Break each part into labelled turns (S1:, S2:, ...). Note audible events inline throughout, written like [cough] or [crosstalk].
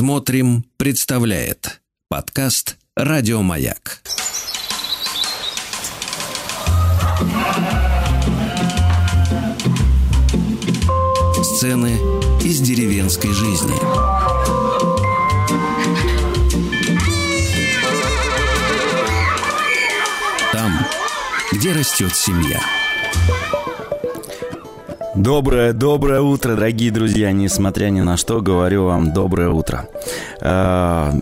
S1: Смотрим, представляет подкаст Радиомаяк. Сцены из деревенской жизни. Там, где растет семья.
S2: Доброе, доброе утро, дорогие друзья. Несмотря ни на что, говорю вам доброе утро. А,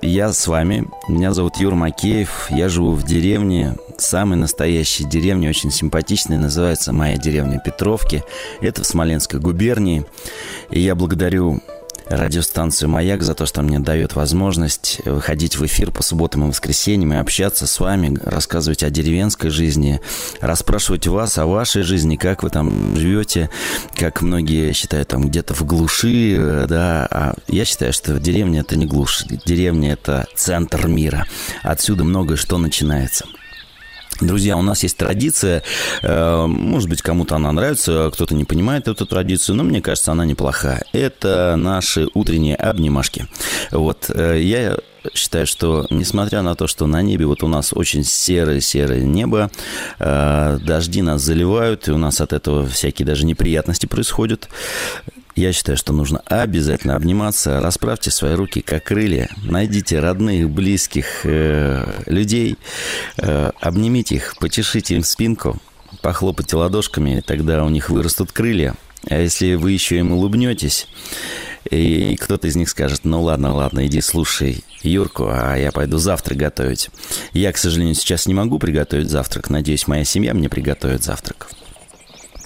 S2: я с вами. Меня зовут Юр Макеев. Я живу в деревне, самой настоящей деревне, очень симпатичной. Называется моя деревня Петровки. Это в Смоленской губернии. И я благодарю радиостанцию «Маяк» за то, что мне дает возможность выходить в эфир по субботам и воскресеньям и общаться с вами, рассказывать о деревенской жизни, расспрашивать вас о вашей жизни, как вы там живете, как многие считают там где-то в глуши, э, да, а я считаю, что деревня это не глушь, деревня это центр мира, отсюда многое что начинается – Друзья, у нас есть традиция, э, может быть, кому-то она нравится, кто-то не понимает эту традицию, но мне кажется, она неплохая. Это наши утренние обнимашки. Вот, э, я считаю, что несмотря на то, что на небе вот у нас очень серое-серое небо, э, дожди нас заливают, и у нас от этого всякие даже неприятности происходят, я считаю, что нужно обязательно обниматься, расправьте свои руки как крылья, найдите родных, близких э, людей, э, обнимите их, почешите им спинку, похлопайте ладошками, тогда у них вырастут крылья. А если вы еще им улыбнетесь, и кто-то из них скажет, ну ладно, ладно, иди слушай Юрку, а я пойду завтрак готовить. Я, к сожалению, сейчас не могу приготовить завтрак. Надеюсь, моя семья мне приготовит завтрак.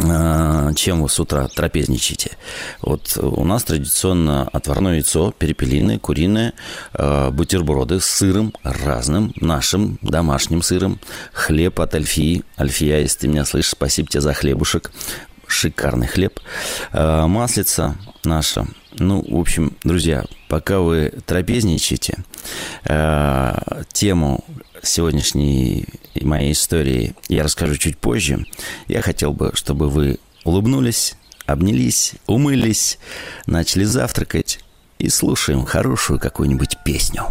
S2: А, чем вы с утра трапезничаете? Вот у нас традиционно отварное яйцо, перепелиное, куриное, а, бутерброды с сыром разным, нашим домашним сыром, хлеб от Альфии. Альфия, если ты меня слышишь, спасибо тебе за хлебушек. Шикарный хлеб. А, маслица наша. Ну, в общем, друзья, пока вы трапезничаете, тему сегодняшней моей истории я расскажу чуть позже. Я хотел бы, чтобы вы улыбнулись, обнялись, умылись, начали завтракать и слушаем хорошую какую-нибудь песню.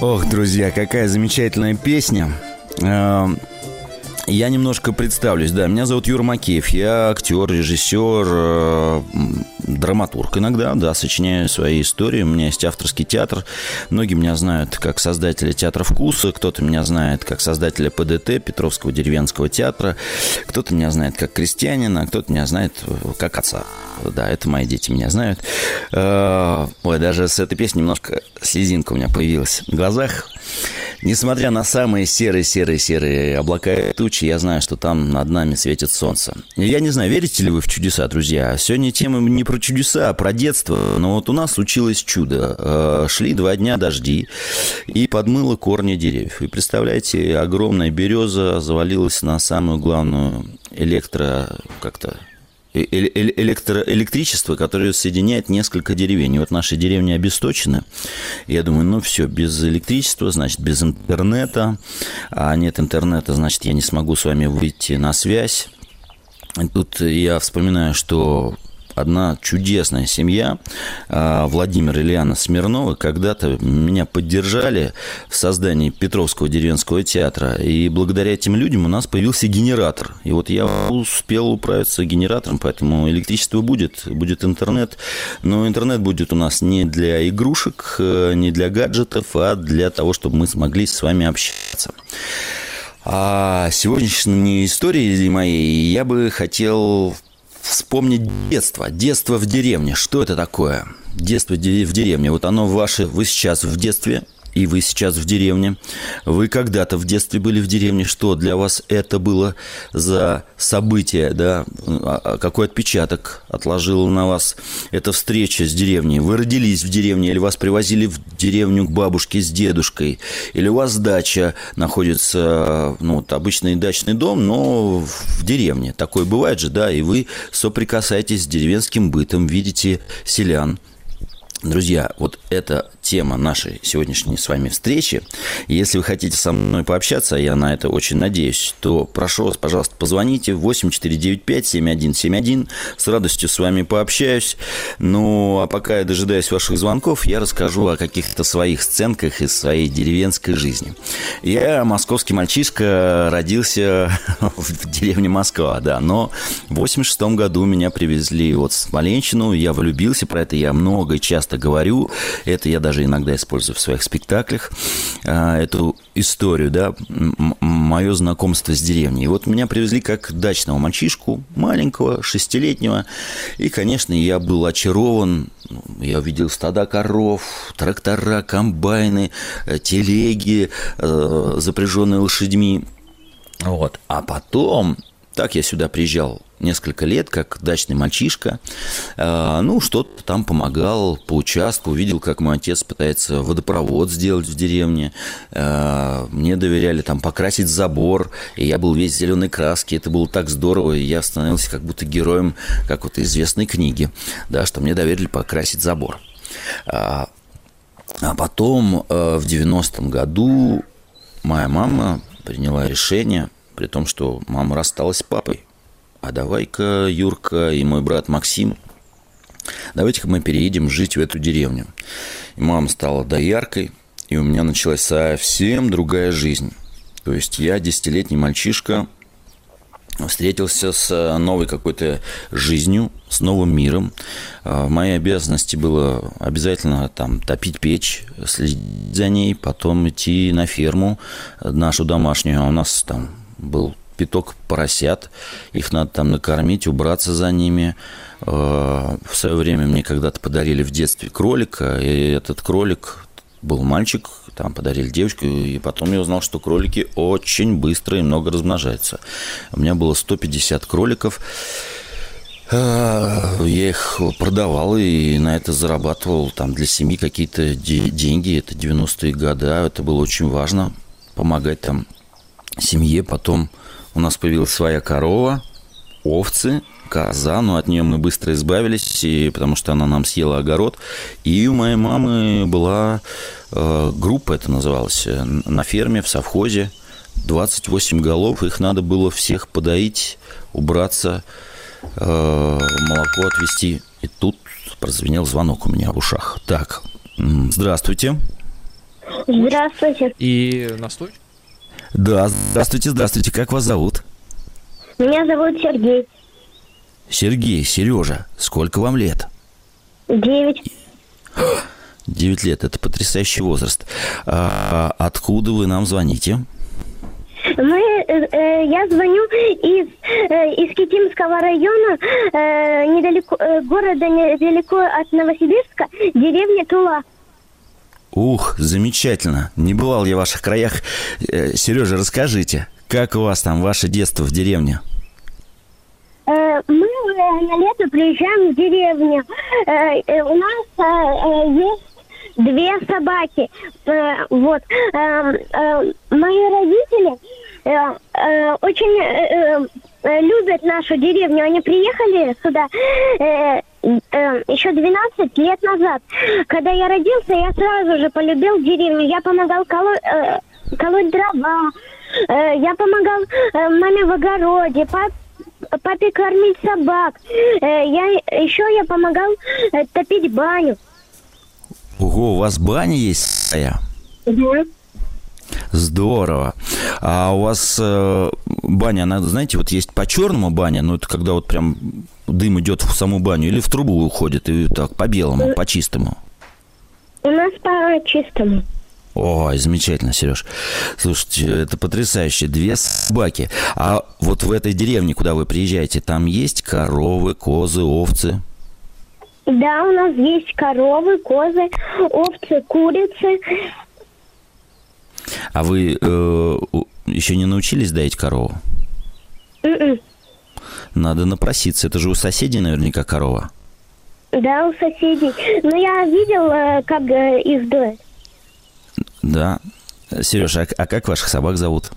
S2: Ох, друзья, какая замечательная песня. Эм, я немножко представлюсь, да, меня зовут Юра Макеев, я актер, режиссер, э, драматург иногда, да, сочиняю свои истории, у меня есть авторский театр, многие меня знают как создателя театра вкуса, кто-то меня знает как создателя ПДТ, Петровского деревенского театра, кто-то меня знает как крестьянина, кто-то меня знает э, как отца, да, это мои дети меня знают. Э, ой, даже с этой песни немножко слезинка у меня появилась в глазах, Несмотря на самые серые-серые-серые облака и тучи, я знаю, что там над нами светит солнце. Я не знаю, верите ли вы в чудеса, друзья? Сегодня тема не про чудеса, а про детство. Но вот у нас случилось чудо. Э, шли два дня дожди, и подмыло корни деревьев. И представляете, огромная береза завалилась на самую главную электро... как-то электро, электричество, которое соединяет несколько деревень. И вот наши деревни обесточены. Я думаю, ну все, без электричества, значит, без интернета. А нет интернета, значит, я не смогу с вами выйти на связь. Тут я вспоминаю, что одна чудесная семья, а, Владимир и Ильяна Смирновы, когда-то меня поддержали в создании Петровского деревенского театра. И благодаря этим людям у нас появился генератор. И вот я успел управиться генератором, поэтому электричество будет, будет интернет. Но интернет будет у нас не для игрушек, э, не для гаджетов, а для того, чтобы мы смогли с вами общаться. А сегодняшней истории моей я бы хотел вспомнить детство, детство в деревне. Что это такое? Детство в деревне. Вот оно ваше, вы сейчас в детстве, и вы сейчас в деревне. Вы когда-то в детстве были в деревне. Что для вас это было за событие, да? А, а какой отпечаток отложила на вас эта встреча с деревней? Вы родились в деревне или вас привозили в деревню к бабушке с дедушкой? Или у вас дача находится, ну, вот обычный дачный дом, но в деревне. Такое бывает же, да? И вы соприкасаетесь с деревенским бытом, видите селян – Друзья, вот это тема нашей сегодняшней с вами встречи. Если вы хотите со мной пообщаться, я на это очень надеюсь, то прошу вас, пожалуйста, позвоните 8495-7171. С радостью с вами пообщаюсь. Ну, а пока я дожидаюсь ваших звонков, я расскажу о каких-то своих сценках из своей деревенской жизни. Я московский мальчишка, родился [laughs] в деревне Москва, да, но в 86 году меня привезли вот в Смоленщину, я влюбился, про это я много и часто говорю. Это я даже даже иногда использую в своих спектаклях а, эту историю, да, мое знакомство с деревней. И вот меня привезли как дачного мальчишку, маленького, шестилетнего. И, конечно, я был очарован. Я увидел стада коров, трактора, комбайны, э, телеги, э, запряженные лошадьми. Вот. А потом так я сюда приезжал несколько лет, как дачный мальчишка. А, ну, что-то там помогал по участку. Увидел, как мой отец пытается водопровод сделать в деревне. А, мне доверяли там покрасить забор. И я был весь в зеленой краске. Это было так здорово. И я становился как будто героем какой-то известной книги. Да, что мне доверили покрасить забор. А, а потом в 90-м году моя мама приняла решение – при том, что мама рассталась с папой. А давай-ка Юрка и мой брат Максим, давайте-ка мы переедем жить в эту деревню. И мама стала дояркой, и у меня началась совсем другая жизнь. То есть я десятилетний мальчишка, встретился с новой какой-то жизнью, с новым миром. А, в моей обязанности было обязательно там топить печь, следить за ней, потом идти на ферму нашу домашнюю. А у нас там был пяток поросят, их надо там накормить, убраться за ними. Э, в свое время мне когда-то подарили в детстве кролика, и этот кролик был мальчик, там подарили девочку, и потом я узнал, что кролики очень быстро и много размножаются. У меня было 150 кроликов, э, я их продавал и на это зарабатывал там для семьи какие-то деньги. Это 90-е годы, это было очень важно помогать там семье. Потом у нас появилась своя корова, овцы, коза, но от нее мы быстро избавились, и, потому что она нам съела огород. И у моей мамы была э, группа, это называлось, э, на ферме, в совхозе. 28 голов, их надо было всех подоить, убраться, э, молоко отвезти. И тут прозвенел звонок у меня в ушах. Так, здравствуйте.
S3: Здравствуйте.
S4: И настойчиво?
S2: Да, здравствуйте, здравствуйте. Как вас зовут?
S3: Меня зовут Сергей.
S2: Сергей, Сережа, сколько вам лет?
S3: Девять.
S2: Девять лет, это потрясающий возраст. А откуда вы нам звоните?
S3: Мы, э, э, я звоню из, э, из Китимского района, э, недалеко, э, города недалеко от Новосибирска, деревня Тула.
S2: Ух, замечательно. Не бывал я в ваших краях. Э, Сережа, расскажите, как у вас там ваше детство в деревне?
S3: Э, мы э, на лето приезжаем в деревню. У нас есть две собаки. Вот. Мои родители очень любят нашу деревню. Они приехали сюда э, еще 12 лет назад. Когда я родился, я сразу же полюбил деревню. Я помогал колоть, э, колоть дрова. Э, я помогал э, маме в огороде, пап, папе кормить собак. Э, я, еще я помогал э, топить баню.
S2: Ого, у вас баня есть своя?
S3: Да.
S2: Здорово. А у вас э, баня, она, знаете, вот есть по черному баня, но это когда вот прям дым идет в саму баню, или в трубу уходит, и так, по белому, по чистому?
S3: У нас по чистому.
S2: Ой, замечательно, Сереж. Слушайте, это потрясающе. Две собаки. А вот в этой деревне, куда вы приезжаете, там есть коровы, козы, овцы?
S3: Да, у нас есть коровы, козы, овцы, курицы.
S2: А вы э, еще не научились доить корову?
S3: Mm-mm.
S2: Надо напроситься. Это же у соседей наверняка корова.
S3: Да, у соседей. Но я видел, э, как э, их доят.
S2: Да. Сережа, а, а как ваших собак зовут?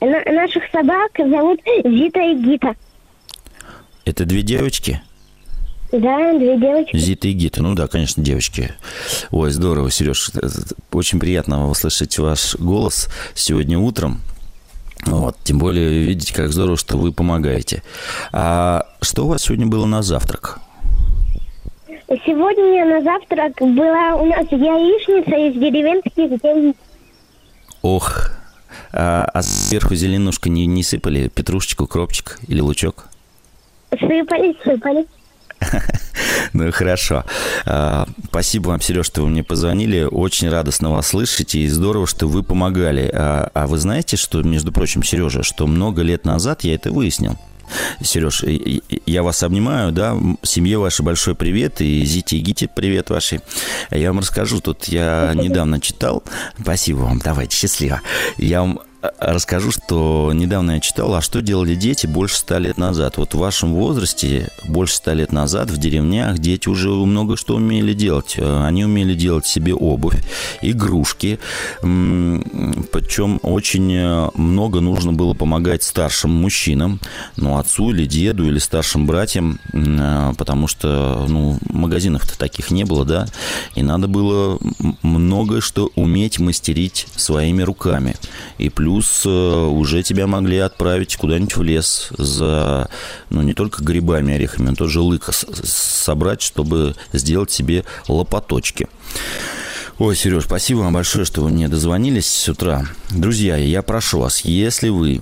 S3: На- наших собак зовут Зита и Гита.
S2: Это две девочки?
S3: Да, две девочки.
S2: Зита и Гита, ну да, конечно, девочки. Ой, здорово, Сереж, очень приятно услышать ваш голос сегодня утром. Вот, тем более, видите, как здорово, что вы помогаете. А что у вас сегодня было на завтрак?
S3: Сегодня на завтрак была у нас яичница из деревенских яиц.
S2: Ох, а, а сверху зеленушка не, не сыпали? Петрушечку, кропчик или лучок?
S3: Сыпали, сыпали. [laughs]
S2: Ну, хорошо. А, спасибо вам, Сереж, что вы мне позвонили. Очень радостно вас слышать, и здорово, что вы помогали. А, а вы знаете, что, между прочим, Сережа, что много лет назад я это выяснил. Сереж, я вас обнимаю, да, семье вашей большой привет, и Зите и Гите привет вашей. Я вам расскажу, тут я [laughs] недавно читал, спасибо вам, давайте, счастливо. Я вам расскажу, что недавно я читал, а что делали дети больше ста лет назад. Вот в вашем возрасте, больше ста лет назад, в деревнях дети уже много что умели делать. Э, они умели делать себе обувь, игрушки. Причем очень э, много нужно было помогать старшим мужчинам, ну, отцу или деду, или старшим братьям, э, потому что, ну, магазинов-то таких не было, да, и надо было многое что уметь мастерить своими руками. И плюс плюс э, уже тебя могли отправить куда-нибудь в лес за, ну, не только грибами, орехами, но тоже лыка собрать, чтобы сделать себе лопаточки. Ой, Сереж, спасибо вам большое, что вы мне дозвонились с утра. Друзья, я прошу вас, если вы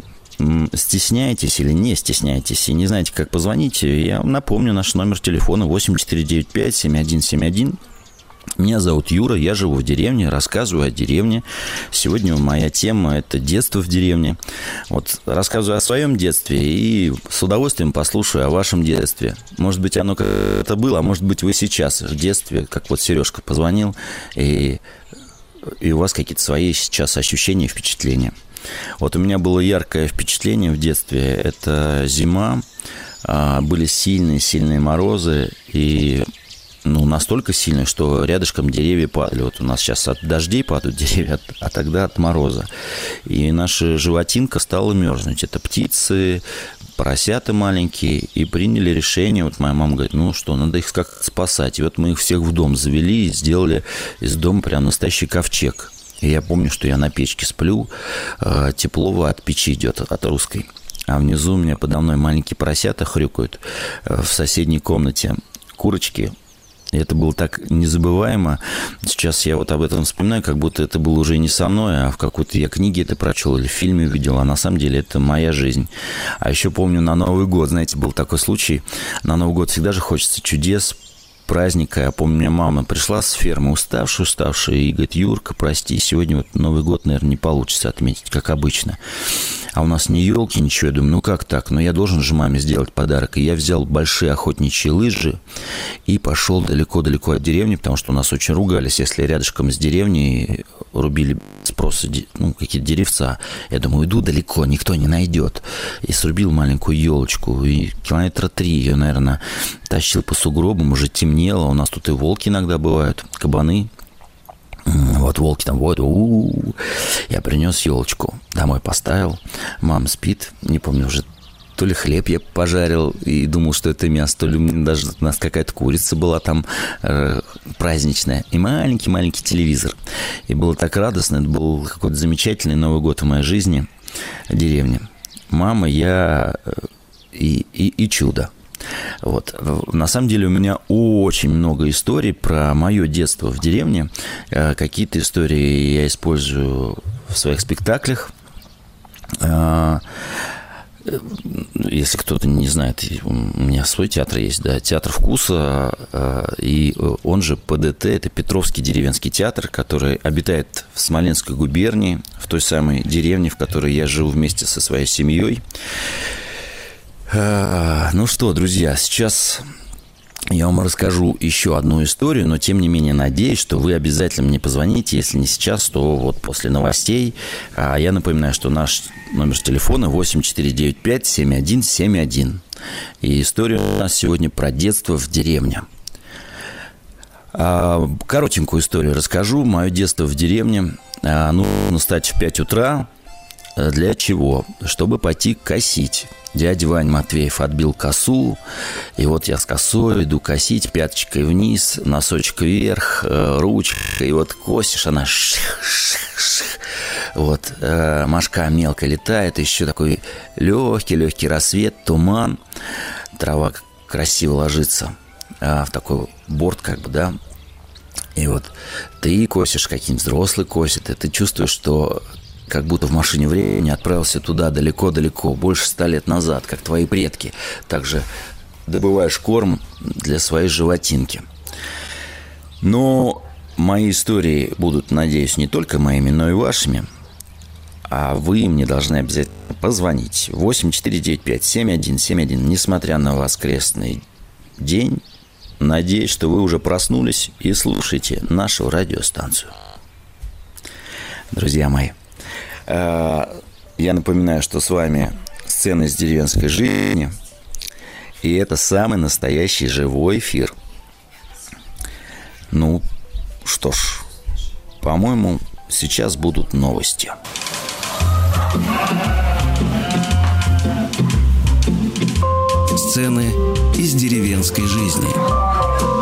S2: стесняетесь или не стесняетесь и не знаете, как позвонить, я напомню наш номер телефона 8495 7171 меня зовут Юра, я живу в деревне, рассказываю о деревне. Сегодня моя тема – это детство в деревне. Вот рассказываю о своем детстве и с удовольствием послушаю о вашем детстве. Может быть, оно как-то было, а может быть, вы сейчас в детстве, как вот Сережка позвонил, и, и у вас какие-то свои сейчас ощущения, впечатления. Вот у меня было яркое впечатление в детстве. Это зима, а, были сильные-сильные морозы, и ну, настолько сильный, что рядышком деревья падали. Вот у нас сейчас от дождей падают [laughs] деревья, а тогда от мороза. И наша животинка стала мерзнуть. Это птицы, поросята маленькие, и приняли решение, вот моя мама говорит, ну что, надо их как спасать. И вот мы их всех в дом завели и сделали из дома прям настоящий ковчег. И я помню, что я на печке сплю, э, тепло от печи идет, от русской. А внизу у меня подо мной маленькие поросята хрюкают. Э, в соседней комнате курочки и это было так незабываемо. Сейчас я вот об этом вспоминаю, как будто это было уже не со мной, а в какой-то я книге это прочел или в фильме увидел. А на самом деле это моя жизнь. А еще помню на Новый год, знаете, был такой случай. На Новый год всегда же хочется чудес, праздника. Я помню, меня мама пришла с фермы уставшая, уставшая, и говорит, Юрка, прости, сегодня вот Новый год, наверное, не получится отметить, как обычно а у нас ни елки, ничего. Я думаю, ну как так? Но ну, я должен же маме сделать подарок. И я взял большие охотничьи лыжи и пошел далеко-далеко от деревни, потому что у нас очень ругались, если рядышком с деревней рубили спросы, ну, какие-то деревца. Я думаю, иду далеко, никто не найдет. И срубил маленькую елочку. И километра три ее, наверное, тащил по сугробам, уже темнело. У нас тут и волки иногда бывают, кабаны. Вот волки там вот, у-у-у. Я принес елочку, домой поставил. Мама спит, не помню уже, то ли хлеб я пожарил и думал, что это мясо, то ли даже у нас какая-то курица была там э, праздничная. И маленький-маленький телевизор. И было так радостно, это был какой-то замечательный Новый год в моей жизни, в деревне. Мама, я э, и, и, и чудо. Вот. На самом деле у меня очень много историй про мое детство в деревне. Э, какие-то истории я использую в своих спектаклях. Э, если кто-то не знает, у меня свой театр есть, да, театр вкуса, э, и он же ПДТ, это Петровский деревенский театр, который обитает в Смоленской губернии, в той самой деревне, в которой я жил вместе со своей семьей. А, ну что, друзья, сейчас я вам расскажу еще одну историю, но тем не менее надеюсь, что вы обязательно мне позвоните. Если не сейчас, то вот после новостей. А я напоминаю, что наш номер телефона 8495-7171. И история у нас сегодня про детство в деревне. А, коротенькую историю расскажу. Мое детство в деревне. Нужно встать в 5 утра, Для чего? Чтобы пойти косить. Дядя Вань Матвеев отбил косу, и вот я с косой иду косить, пяточкой вниз, носочек вверх, э, ручкой, и вот косишь, она. Вот, э, мошка мелко летает, еще такой легкий-легкий рассвет, туман, трава красиво ложится а, в такой борт, как бы, да, и вот ты косишь, какие-нибудь взрослые косят, и ты чувствуешь, что как будто в машине времени отправился туда далеко-далеко, больше ста лет назад, как твои предки. Также добываешь корм для своей животинки. Но мои истории будут, надеюсь, не только моими, но и вашими. А вы мне должны обязательно позвонить. 8495-7171. Несмотря на воскресный день, надеюсь, что вы уже проснулись и слушаете нашу радиостанцию. Друзья мои, я напоминаю, что с вами сцены из деревенской жизни. И это самый настоящий живой эфир. Ну, что ж, по-моему, сейчас будут новости.
S1: Сцены из деревенской жизни.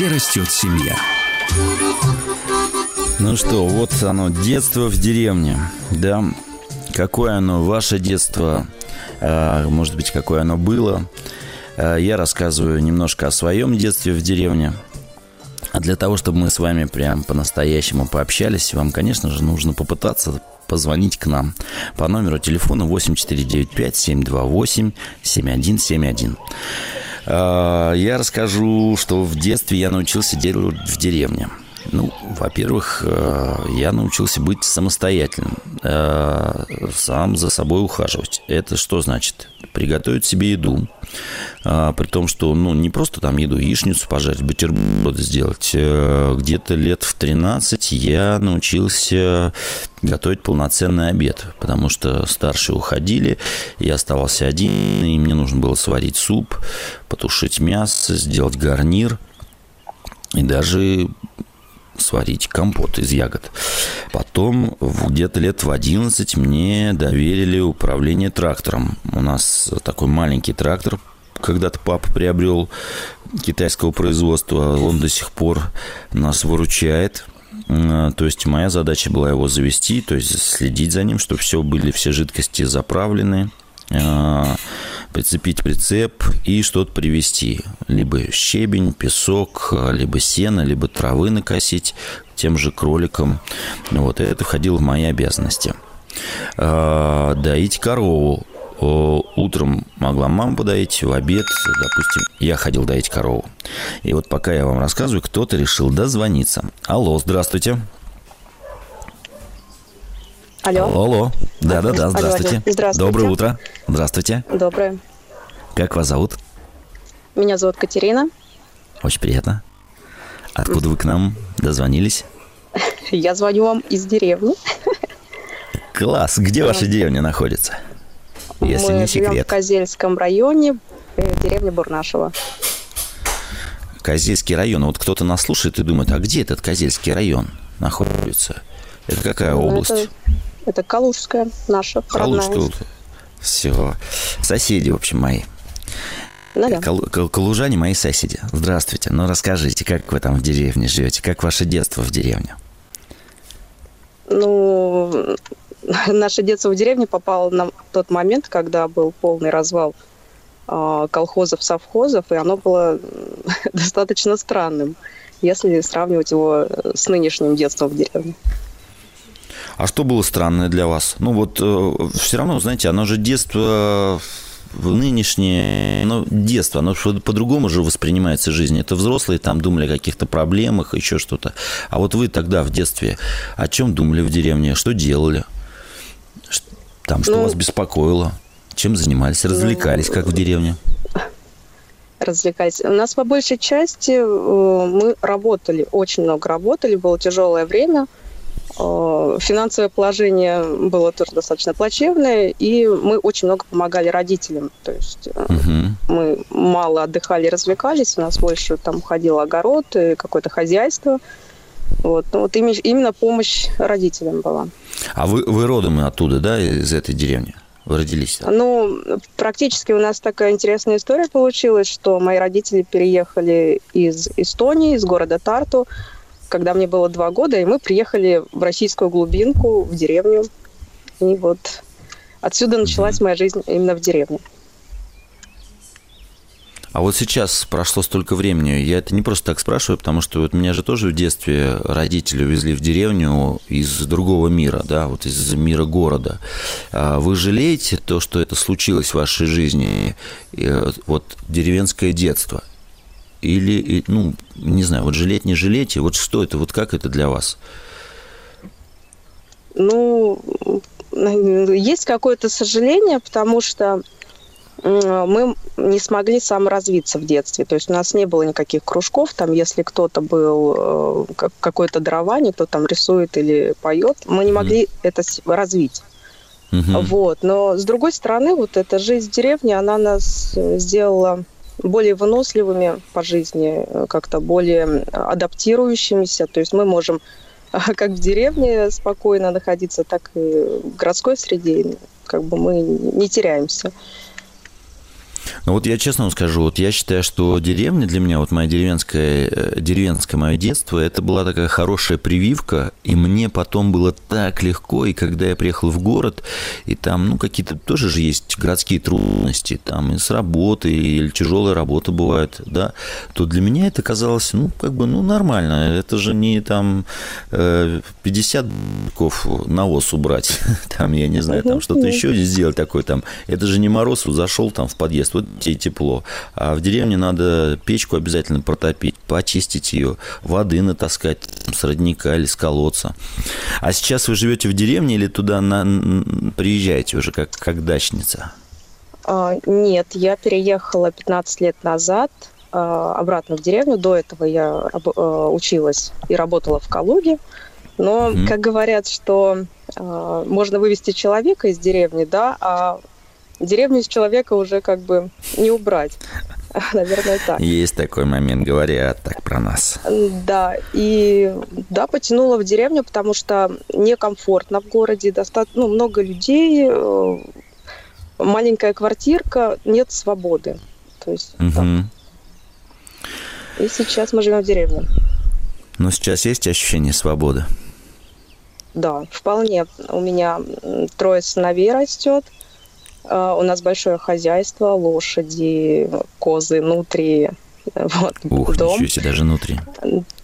S1: Где растет семья.
S2: Ну что, вот оно, детство в деревне, да? Какое оно, ваше детство, а, может быть, какое оно было. А, я рассказываю немножко о своем детстве в деревне. А для того, чтобы мы с вами прям по-настоящему пообщались, вам, конечно же, нужно попытаться позвонить к нам по номеру телефона 8495 728 7171. А, я расскажу, что в детстве я научился делать в деревне. Ну, во-первых, э, я научился быть самостоятельным, э, сам за собой ухаживать. Это что значит? Приготовить себе еду, а, при том, что, ну, не просто там еду, яичницу пожарить, бутерброд сделать. Э, где-то лет в 13 я научился готовить полноценный обед, потому что старшие уходили, я оставался один, и мне нужно было сварить суп, потушить мясо, сделать гарнир – и даже сварить компот из ягод. Потом где-то лет в 11 мне доверили управление трактором. У нас такой маленький трактор когда-то папа приобрел китайского производства, он до сих пор нас выручает. То есть моя задача была его завести, то есть следить за ним, чтобы все были все жидкости заправлены, прицепить прицеп и что-то привезти. Либо щебень, песок, либо сено, либо травы накосить тем же кроликам. Вот, это входило в мои обязанности. А, доить корову. Утром могла мама подоить, в обед, допустим, я ходил доить корову. И вот пока я вам рассказываю, кто-то решил дозвониться. Алло, здравствуйте.
S4: Алло.
S2: Алло. Да-да-да, здравствуйте.
S4: Алло, здравствуйте.
S2: Доброе утро. Здравствуйте.
S4: Доброе.
S2: Как вас зовут?
S4: Меня зовут Катерина.
S2: Очень приятно. Откуда вы к нам дозвонились? [laughs]
S4: Я звоню вам из деревни. [laughs]
S2: Класс. Где ваша деревня находится? Если
S4: Мы
S2: не
S4: живем в
S2: секрет.
S4: Козельском районе, э, деревня Бурнашева.
S2: Козельский район. Вот кто-то нас слушает и думает, а где этот Козельский район находится? Это какая
S4: Ну,
S2: область?
S4: Это, это Калужская, наша
S2: Калужская.
S4: родная.
S2: Все. Соседи, в общем, мои.
S4: Ну да.
S2: Кал- кал- калужане мои соседи. Здравствуйте. Ну, расскажите, как вы там в деревне живете? Как ваше детство в деревне?
S4: Ну, наше детство в деревне попало на тот момент, когда был полный развал а, колхозов, совхозов, и оно было [laughs] достаточно странным, если сравнивать его с нынешним детством в деревне.
S2: А что было странное для вас? Ну вот все равно, знаете, оно же детство в нынешнее, ну, детство, оно что- по-другому же воспринимается жизнь. Это взрослые там думали о каких-то проблемах, еще что-то. А вот вы тогда в детстве о чем думали в деревне? Что делали? Там что
S4: Ну,
S2: вас беспокоило? Чем занимались? Развлекались, как в деревне?
S4: развлекались. У нас по большей части э, мы работали, очень много работали, было тяжелое время. Э, финансовое положение было тоже достаточно плачевное, и мы очень много помогали родителям. То есть угу. мы мало отдыхали, развлекались, у нас больше там уходил огород, какое-то хозяйство. Вот, ну, вот именно помощь родителям была.
S2: А вы, вы родом оттуда, да, из этой деревни? Вы родились?
S4: Там? Ну, практически у нас такая интересная история получилась, что мои родители переехали из Эстонии, из города Тарту, когда мне было два года, и мы приехали в российскую глубинку, в деревню. И вот отсюда началась моя жизнь именно в деревне.
S2: А вот сейчас прошло столько времени, я это не просто так спрашиваю, потому что вот меня же тоже в детстве родители увезли в деревню из другого мира, да, вот из мира города. А вы жалеете то, что это случилось в вашей жизни, вот деревенское детство? Или, ну, не знаю, вот жалеть, не жалеть, вот что это, вот как это для вас?
S4: Ну, есть какое-то сожаление, потому что мы не смогли саморазвиться в детстве. То есть у нас не было никаких кружков. Там, если кто-то был э, какой-то дарование, кто там рисует или поет, мы не могли mm-hmm. это развить. Mm-hmm. Вот. Но с другой стороны, вот эта жизнь в деревне, она нас сделала более выносливыми по жизни, э, как-то более адаптирующимися. То есть мы можем [laughs] как в деревне спокойно находиться, так и в городской среде. Как бы мы не теряемся.
S2: Ну вот я честно вам скажу, вот я считаю, что деревня для меня, вот моя деревенская, э, деревенское мое детство, это была такая хорошая прививка, и мне потом было так легко, и когда я приехал в город, и там, ну, какие-то тоже же есть городские трудности, там и с работы, или тяжелая работа бывает, да, то для меня это казалось, ну, как бы, ну, нормально, это же не там 50 э, ков навоз убрать, [laughs] там, я не знаю, там что-то еще сделать такое, там, это же не мороз, зашел там в подъезд, вот тебе тепло. А в деревне надо печку обязательно протопить, почистить ее, воды натаскать с родника или с колодца. А сейчас вы живете в деревне или туда на... приезжаете уже как, как дачница?
S4: А, нет, я переехала 15 лет назад а, обратно в деревню. До этого я а, училась и работала в Калуге. Но, mm-hmm. как говорят, что э, можно вывести человека из деревни, да, а деревню из человека уже как бы не убрать. [laughs] Наверное, так.
S2: Есть такой момент, говорят так про нас.
S4: Да, и да, потянула в деревню, потому что некомфортно в городе, достаточно ну, много людей, э, маленькая квартирка, нет свободы. То есть угу. так. И сейчас мы живем в деревне.
S2: Но сейчас есть ощущение свободы?
S4: Да, вполне. У меня трое сыновей растет – у нас большое хозяйство, лошади, козы, нутри.
S2: Вот, Ух, дом. ничего себе, даже внутри.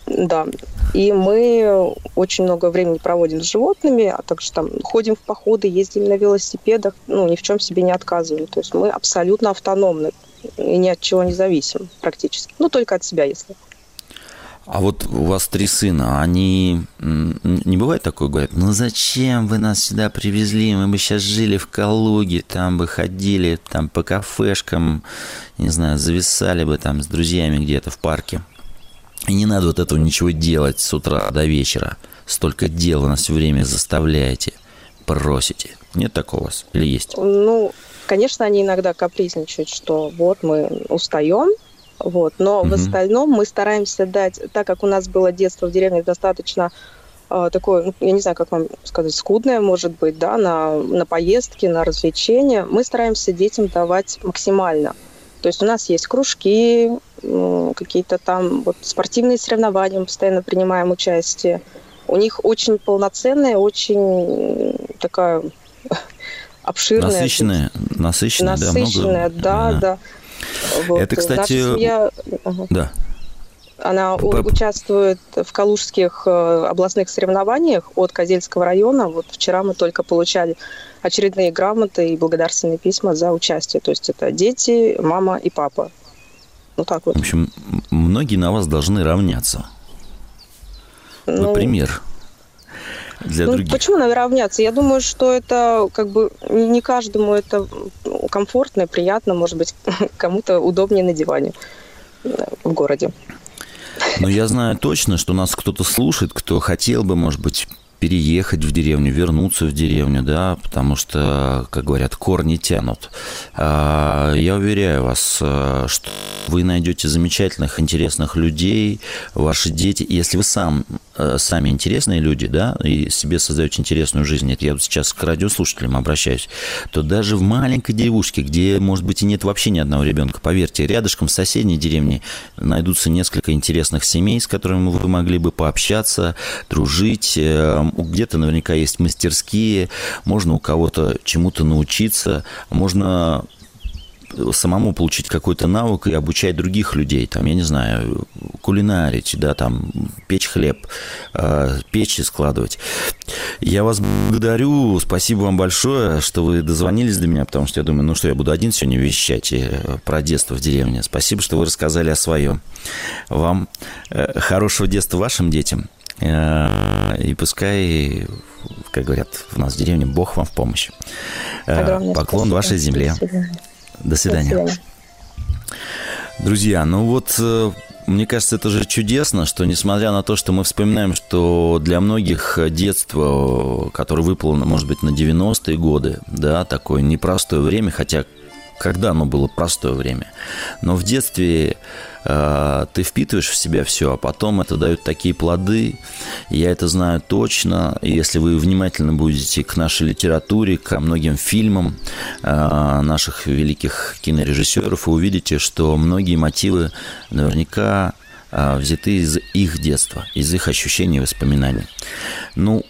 S4: Да. И мы очень много времени проводим с животными, а также там ходим в походы, ездим на велосипедах, ну, ни в чем себе не отказываем. То есть мы абсолютно автономны и ни от чего не зависим практически. Ну, только от себя, если.
S2: А вот у вас три сына, они не бывает такое, говорят, ну зачем вы нас сюда привезли, мы бы сейчас жили в Калуге, там бы ходили там по кафешкам, не знаю, зависали бы там с друзьями где-то в парке. И не надо вот этого ничего делать с утра до вечера. Столько дел вы нас все время заставляете, просите. Нет такого у вас или есть?
S4: Ну, конечно, они иногда капризничают, что вот мы устаем, вот. Но mm-hmm. в остальном мы стараемся дать, так как у нас было детство в деревне достаточно э, такое, ну, я не знаю, как вам сказать, скудное, может быть, да, на, на поездки, на развлечения, мы стараемся детям давать максимально. То есть у нас есть кружки, э, какие-то там вот, спортивные соревнования, мы постоянно принимаем участие. У них очень полноценная, очень такая [laughs] обширная.
S2: Насыщенная, насыщенная,
S4: насыщенная да, много... да, да. да.
S2: Вот. Это, кстати... Наша семья... Да.
S4: Она По... участвует в калужских э, областных соревнованиях от Козельского района. Вот вчера мы только получали очередные грамоты и благодарственные письма за участие. То есть это дети, мама и папа.
S2: Ну так вот. В общем, многие на вас должны равняться. Ну, Например, для
S4: ну,
S2: других.
S4: Почему надо равняться? Я думаю, что это как бы не каждому это комфортно приятно, может быть, [laughs] кому-то удобнее на диване в городе.
S2: Но я знаю точно, что нас кто-то слушает, кто хотел бы, может быть, переехать в деревню, вернуться в деревню, да, потому что, как говорят, корни тянут. А, я уверяю вас, э, что вы найдете замечательных, интересных людей, ваши дети, если вы сам, сами интересные люди, да, и себе создаете интересную жизнь, это я вот сейчас к радиослушателям обращаюсь, то даже в маленькой деревушке, где, может быть, и нет вообще ни одного ребенка, поверьте, рядышком в соседней деревне найдутся несколько интересных семей, с которыми вы могли бы пообщаться, дружить, э, где-то наверняка есть мастерские, можно у кого-то чему-то научиться, можно самому получить какой-то навык и обучать других людей, там, я не знаю, кулинарить, да, там, печь хлеб, э, печи складывать. Я вас благодарю, спасибо вам большое, что вы дозвонились до меня, потому что я думаю, ну что, я буду один сегодня вещать э, про детство в деревне. Спасибо, что вы рассказали о своем. Вам э, хорошего детства вашим детям. И пускай, как говорят в нас в деревне, Бог вам в помощь. Огромное Поклон спасибо. вашей земле. До свидания. До свидания. Друзья, ну вот э, мне кажется, это же чудесно, что несмотря на то, что мы вспоминаем, что для многих детство, которое выпало, может быть, на 90-е годы, да, такое непростое время, хотя когда оно было простое время. Но в детстве ты впитываешь в себя все, а потом это дают такие плоды. Я это знаю точно. если вы внимательно будете к нашей литературе, к многим фильмам э, наших великих кинорежиссеров, вы увидите, что многие мотивы наверняка э, взяты из их детства, из их ощущений и воспоминаний. Ну,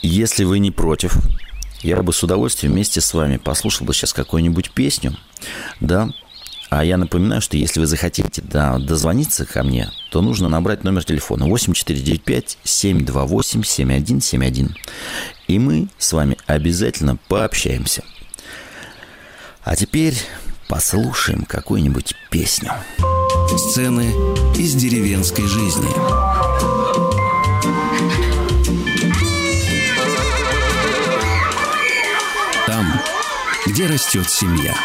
S2: если вы не против, я бы с удовольствием вместе с вами послушал бы сейчас какую-нибудь песню, да, а я напоминаю, что если вы захотите да, дозвониться ко мне, то нужно набрать номер телефона 8495-728-7171. И мы с вами обязательно пообщаемся. А теперь послушаем какую-нибудь песню.
S1: Сцены из деревенской жизни. Там, где растет семья.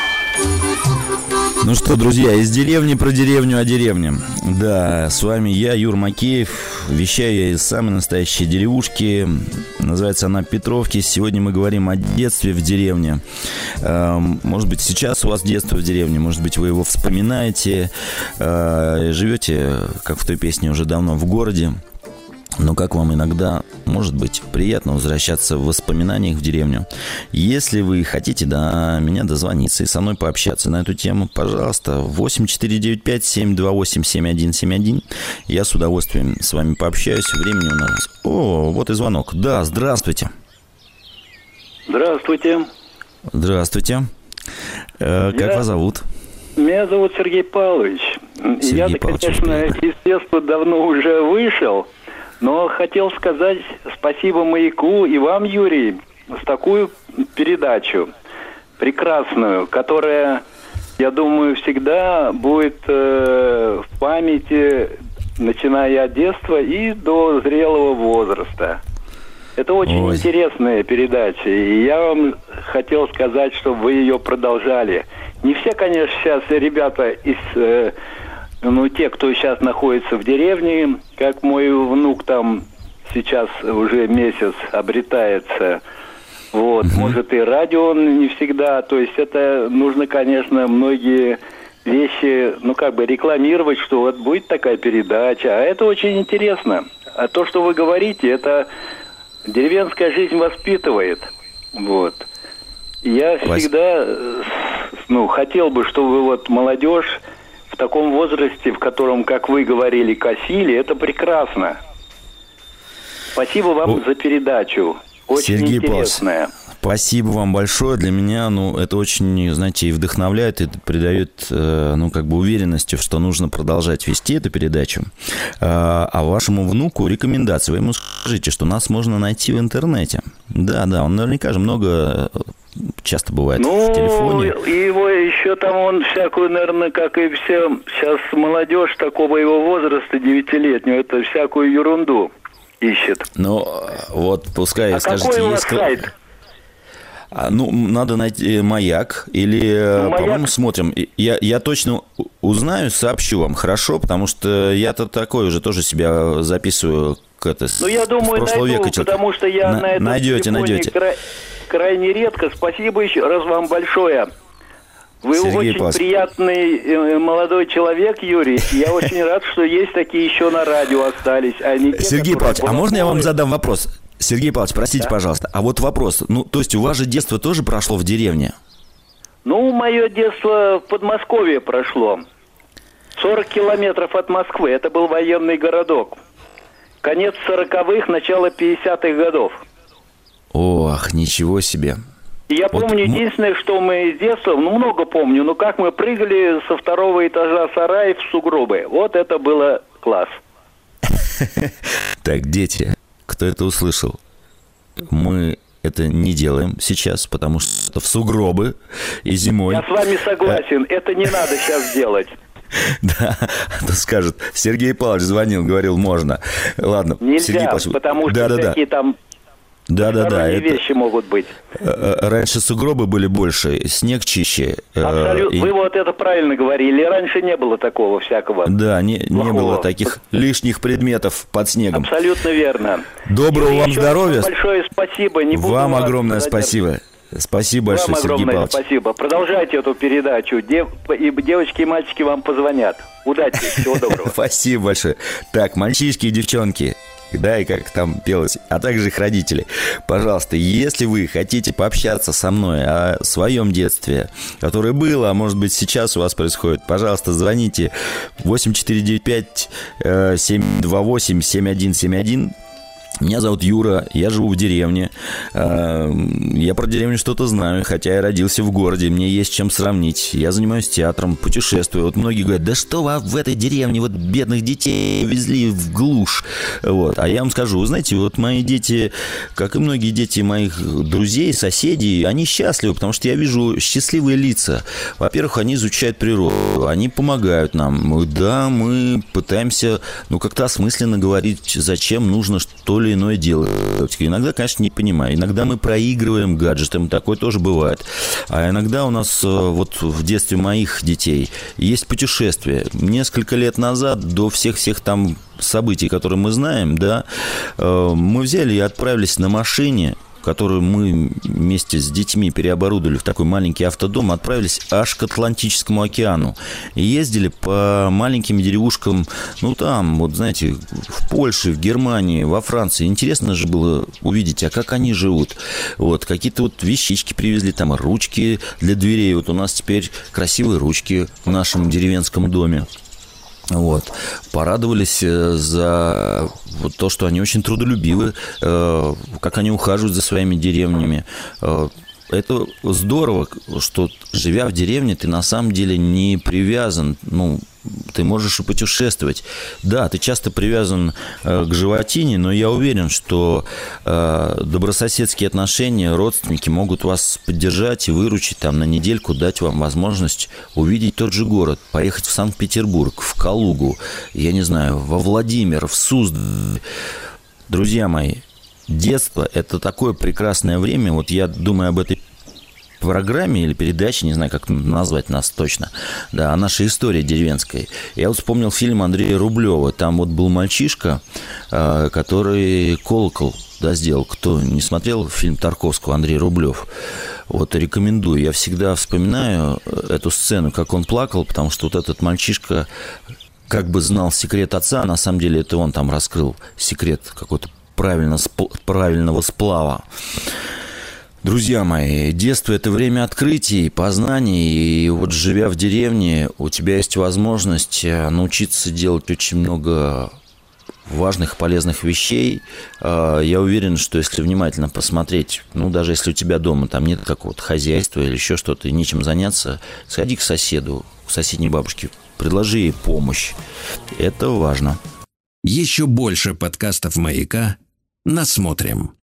S2: Ну что, друзья, из деревни про деревню о деревне. Да, с вами я, Юр Макеев. Вещаю я из самой настоящей деревушки. Называется она Петровки. Сегодня мы говорим о детстве в деревне. Эм, может быть, сейчас у вас детство в деревне, может быть, вы его вспоминаете. Э, живете, как в той песне, уже давно в городе. Но как вам иногда может быть приятно возвращаться в воспоминаниях в деревню. Если вы хотите до меня дозвониться и со мной пообщаться на эту тему, пожалуйста, 8495-728-7171. Я с удовольствием с вами пообщаюсь. Времени у нас... О, вот и звонок. Да, здравствуйте.
S5: Здравствуйте.
S2: Здравствуйте. Э, как Я... вас зовут?
S5: Меня зовут Сергей Павлович. Сергей Я, Павлович, конечно, из детства давно уже вышел. Но хотел сказать спасибо «Маяку» и вам, Юрий, за такую передачу прекрасную, которая, я думаю, всегда будет э, в памяти, начиная от детства и до зрелого возраста. Это очень Ой. интересная передача, и я вам хотел сказать, чтобы вы ее продолжали. Не все, конечно, сейчас ребята из э, ну, те, кто сейчас находится в деревне, как мой внук там сейчас уже месяц обретается, вот, угу. может и радио он не всегда, то есть это нужно, конечно, многие вещи, ну, как бы рекламировать, что вот будет такая передача, а это очень интересно. А то, что вы говорите, это деревенская жизнь воспитывает, вот. Я всегда, ну, хотел бы, чтобы вот молодежь в таком возрасте, в котором, как вы говорили, косили, это прекрасно. Спасибо вам О, за передачу. Очень Сергей интересная.
S2: Павлович, спасибо вам большое. Для меня, ну, это очень, знаете, и вдохновляет, и придает, э, ну, как бы уверенности, что нужно продолжать вести эту передачу. А, а вашему внуку рекомендации. Вы ему скажите, что нас можно найти в интернете. Да, да, он наверняка же много часто бывает ну, в телефоне.
S5: его еще там он всякую, наверное, как и все, сейчас молодежь такого его возраста, девятилетнего, это всякую ерунду ищет.
S2: Ну, вот пускай,
S5: а
S2: скажите,
S5: какой у вас есть... сайт?
S2: А, ну, надо найти маяк или, э, ну, по-моему, смотрим. Я, я точно узнаю, сообщу вам, хорошо? Потому что я-то такой уже тоже себя записываю это
S5: Ну, я думаю,
S2: прошлого
S5: найду,
S2: века
S5: потому что я
S2: На-
S5: на этом
S2: найдете, найдете.
S5: кра- крайне редко. Спасибо еще раз вам большое. Вы
S2: Сергей
S5: очень
S2: Павлович.
S5: приятный э, молодой человек, Юрий. Я очень рад, что есть такие еще на радио остались. А не те,
S2: Сергей Павлович, а можно я вам задам вопрос? Сергей Павлович, простите, пожалуйста. А вот вопрос. Ну, то есть у вас же детство тоже прошло в деревне?
S5: Ну, мое детство в Подмосковье прошло. 40 километров от Москвы. Это был военный городок. Конец 40-х, начало 50-х годов.
S2: Ох, ничего себе.
S5: Я
S2: Вот
S5: помню,
S2: мы-
S5: единственное, что мы с детства, ну, много помню, но как мы прыгали со второго этажа сарая в сугробы. Вот это было класс. [laughs]
S2: Так, дети, кто это услышал? Мы это не делаем сейчас, потому что в сугробы и зимой.
S5: Я с вами согласен, это не надо сейчас делать. [laughs]
S2: Да, а то скажет, Сергей Павлович звонил, говорил, можно. Ладно, Сергей
S5: Нельзя,
S2: Павлович,
S5: потому что
S2: да-да-да,
S5: всякие там
S2: да-да-да,
S5: сторонние
S2: это,
S5: вещи могут быть.
S2: э, э, раньше сугробы были больше, снег чище. э,
S5: Абсолютно.
S2: и-
S5: Вы вот это правильно говорили. Раньше не было такого всякого.
S2: Да, не, не было таких лишних предметов под снегом.
S5: Абсолютно верно.
S2: Доброго
S5: Юрий,
S2: вам здоровья.
S5: Большое спасибо. Не буду
S2: Вам огромное спасибо. Спасибо большое,
S5: Вам
S2: Сергей
S5: огромное
S2: Павлович.
S5: спасибо. Продолжайте эту передачу. Дев- И девочки и мальчики вам позвонят. Удачи. Всего доброго. [laughs]
S2: Спасибо большое. Так, мальчишки и девчонки, да, и как там пелось, а также их родители. Пожалуйста, если вы хотите пообщаться со мной о своем детстве, которое было, а может быть сейчас у вас происходит, пожалуйста, звоните 8495 э, 728 7171 Меня зовут Юра, я живу в деревне. Э, Я про деревню что-то знаю, хотя я родился в городе, мне есть чем сравнить. Я занимаюсь театром, путешествую. Вот многие говорят, да что вы в этой деревне вот бедных детей везли в глушь. Вот. А я вам скажу, вы знаете, вот мои дети, как и многие дети моих друзей, соседей, они счастливы, потому что я вижу счастливые лица. Во-первых, они изучают природу, они помогают нам. Да, мы пытаемся, ну, как-то осмысленно говорить, зачем нужно то или иное делать. Иногда, конечно, не понимаю. Иногда мы проигрываем гаджетом, такое тоже бывает. А иногда у нас э, вот в детстве моих детей есть путешествие. Несколько лет назад, до всех-всех там событий, которые мы знаем, да, э, мы взяли и отправились на машине которую мы вместе с детьми переоборудовали в такой маленький автодом, отправились аж к Атлантическому океану. И ездили по маленьким деревушкам, ну там, вот знаете, в Польше, в Германии, во Франции. Интересно же было увидеть, а как они живут. Вот, какие-то вот вещички привезли, там ручки для дверей. Вот у нас теперь красивые ручки в нашем деревенском доме. Вот. Порадовались э, за то, что они очень трудолюбивы, э, как они ухаживают за своими деревнями. Э, Это здорово, что живя в деревне, ты на самом деле не привязан, ну, ты можешь и путешествовать. Да, ты часто привязан э, к животине, но я уверен, что э, добрососедские отношения, родственники могут вас поддержать и выручить там на недельку, дать вам возможность увидеть тот же город, поехать в Санкт-Петербург, в Калугу, я не знаю, во Владимир, в Суздаль. Друзья мои, детство – это такое прекрасное время. Вот я думаю об этой программе или передаче, не знаю, как назвать нас точно, да, о нашей истории деревенской. Я вот вспомнил фильм Андрея Рублева. Там вот был мальчишка, э, который колокол да, сделал. Кто не смотрел фильм Тарковского Андрей Рублев, вот рекомендую. Я всегда вспоминаю э, эту сцену, как он плакал, потому что вот этот мальчишка как бы знал секрет отца, а на самом деле это он там раскрыл секрет какой-то правильно, правильного сплава. Друзья мои, детство – это время открытий, познаний, и вот живя в деревне, у тебя есть возможность э, научиться делать очень много важных, полезных вещей. Э, Я уверен, что если внимательно посмотреть, ну, даже если у тебя дома там нет какого-то хозяйства или еще что-то, и нечем заняться, сходи к соседу, к соседней бабушке, предложи ей помощь. Это важно.
S1: Еще больше подкастов «Маяка» насмотрим.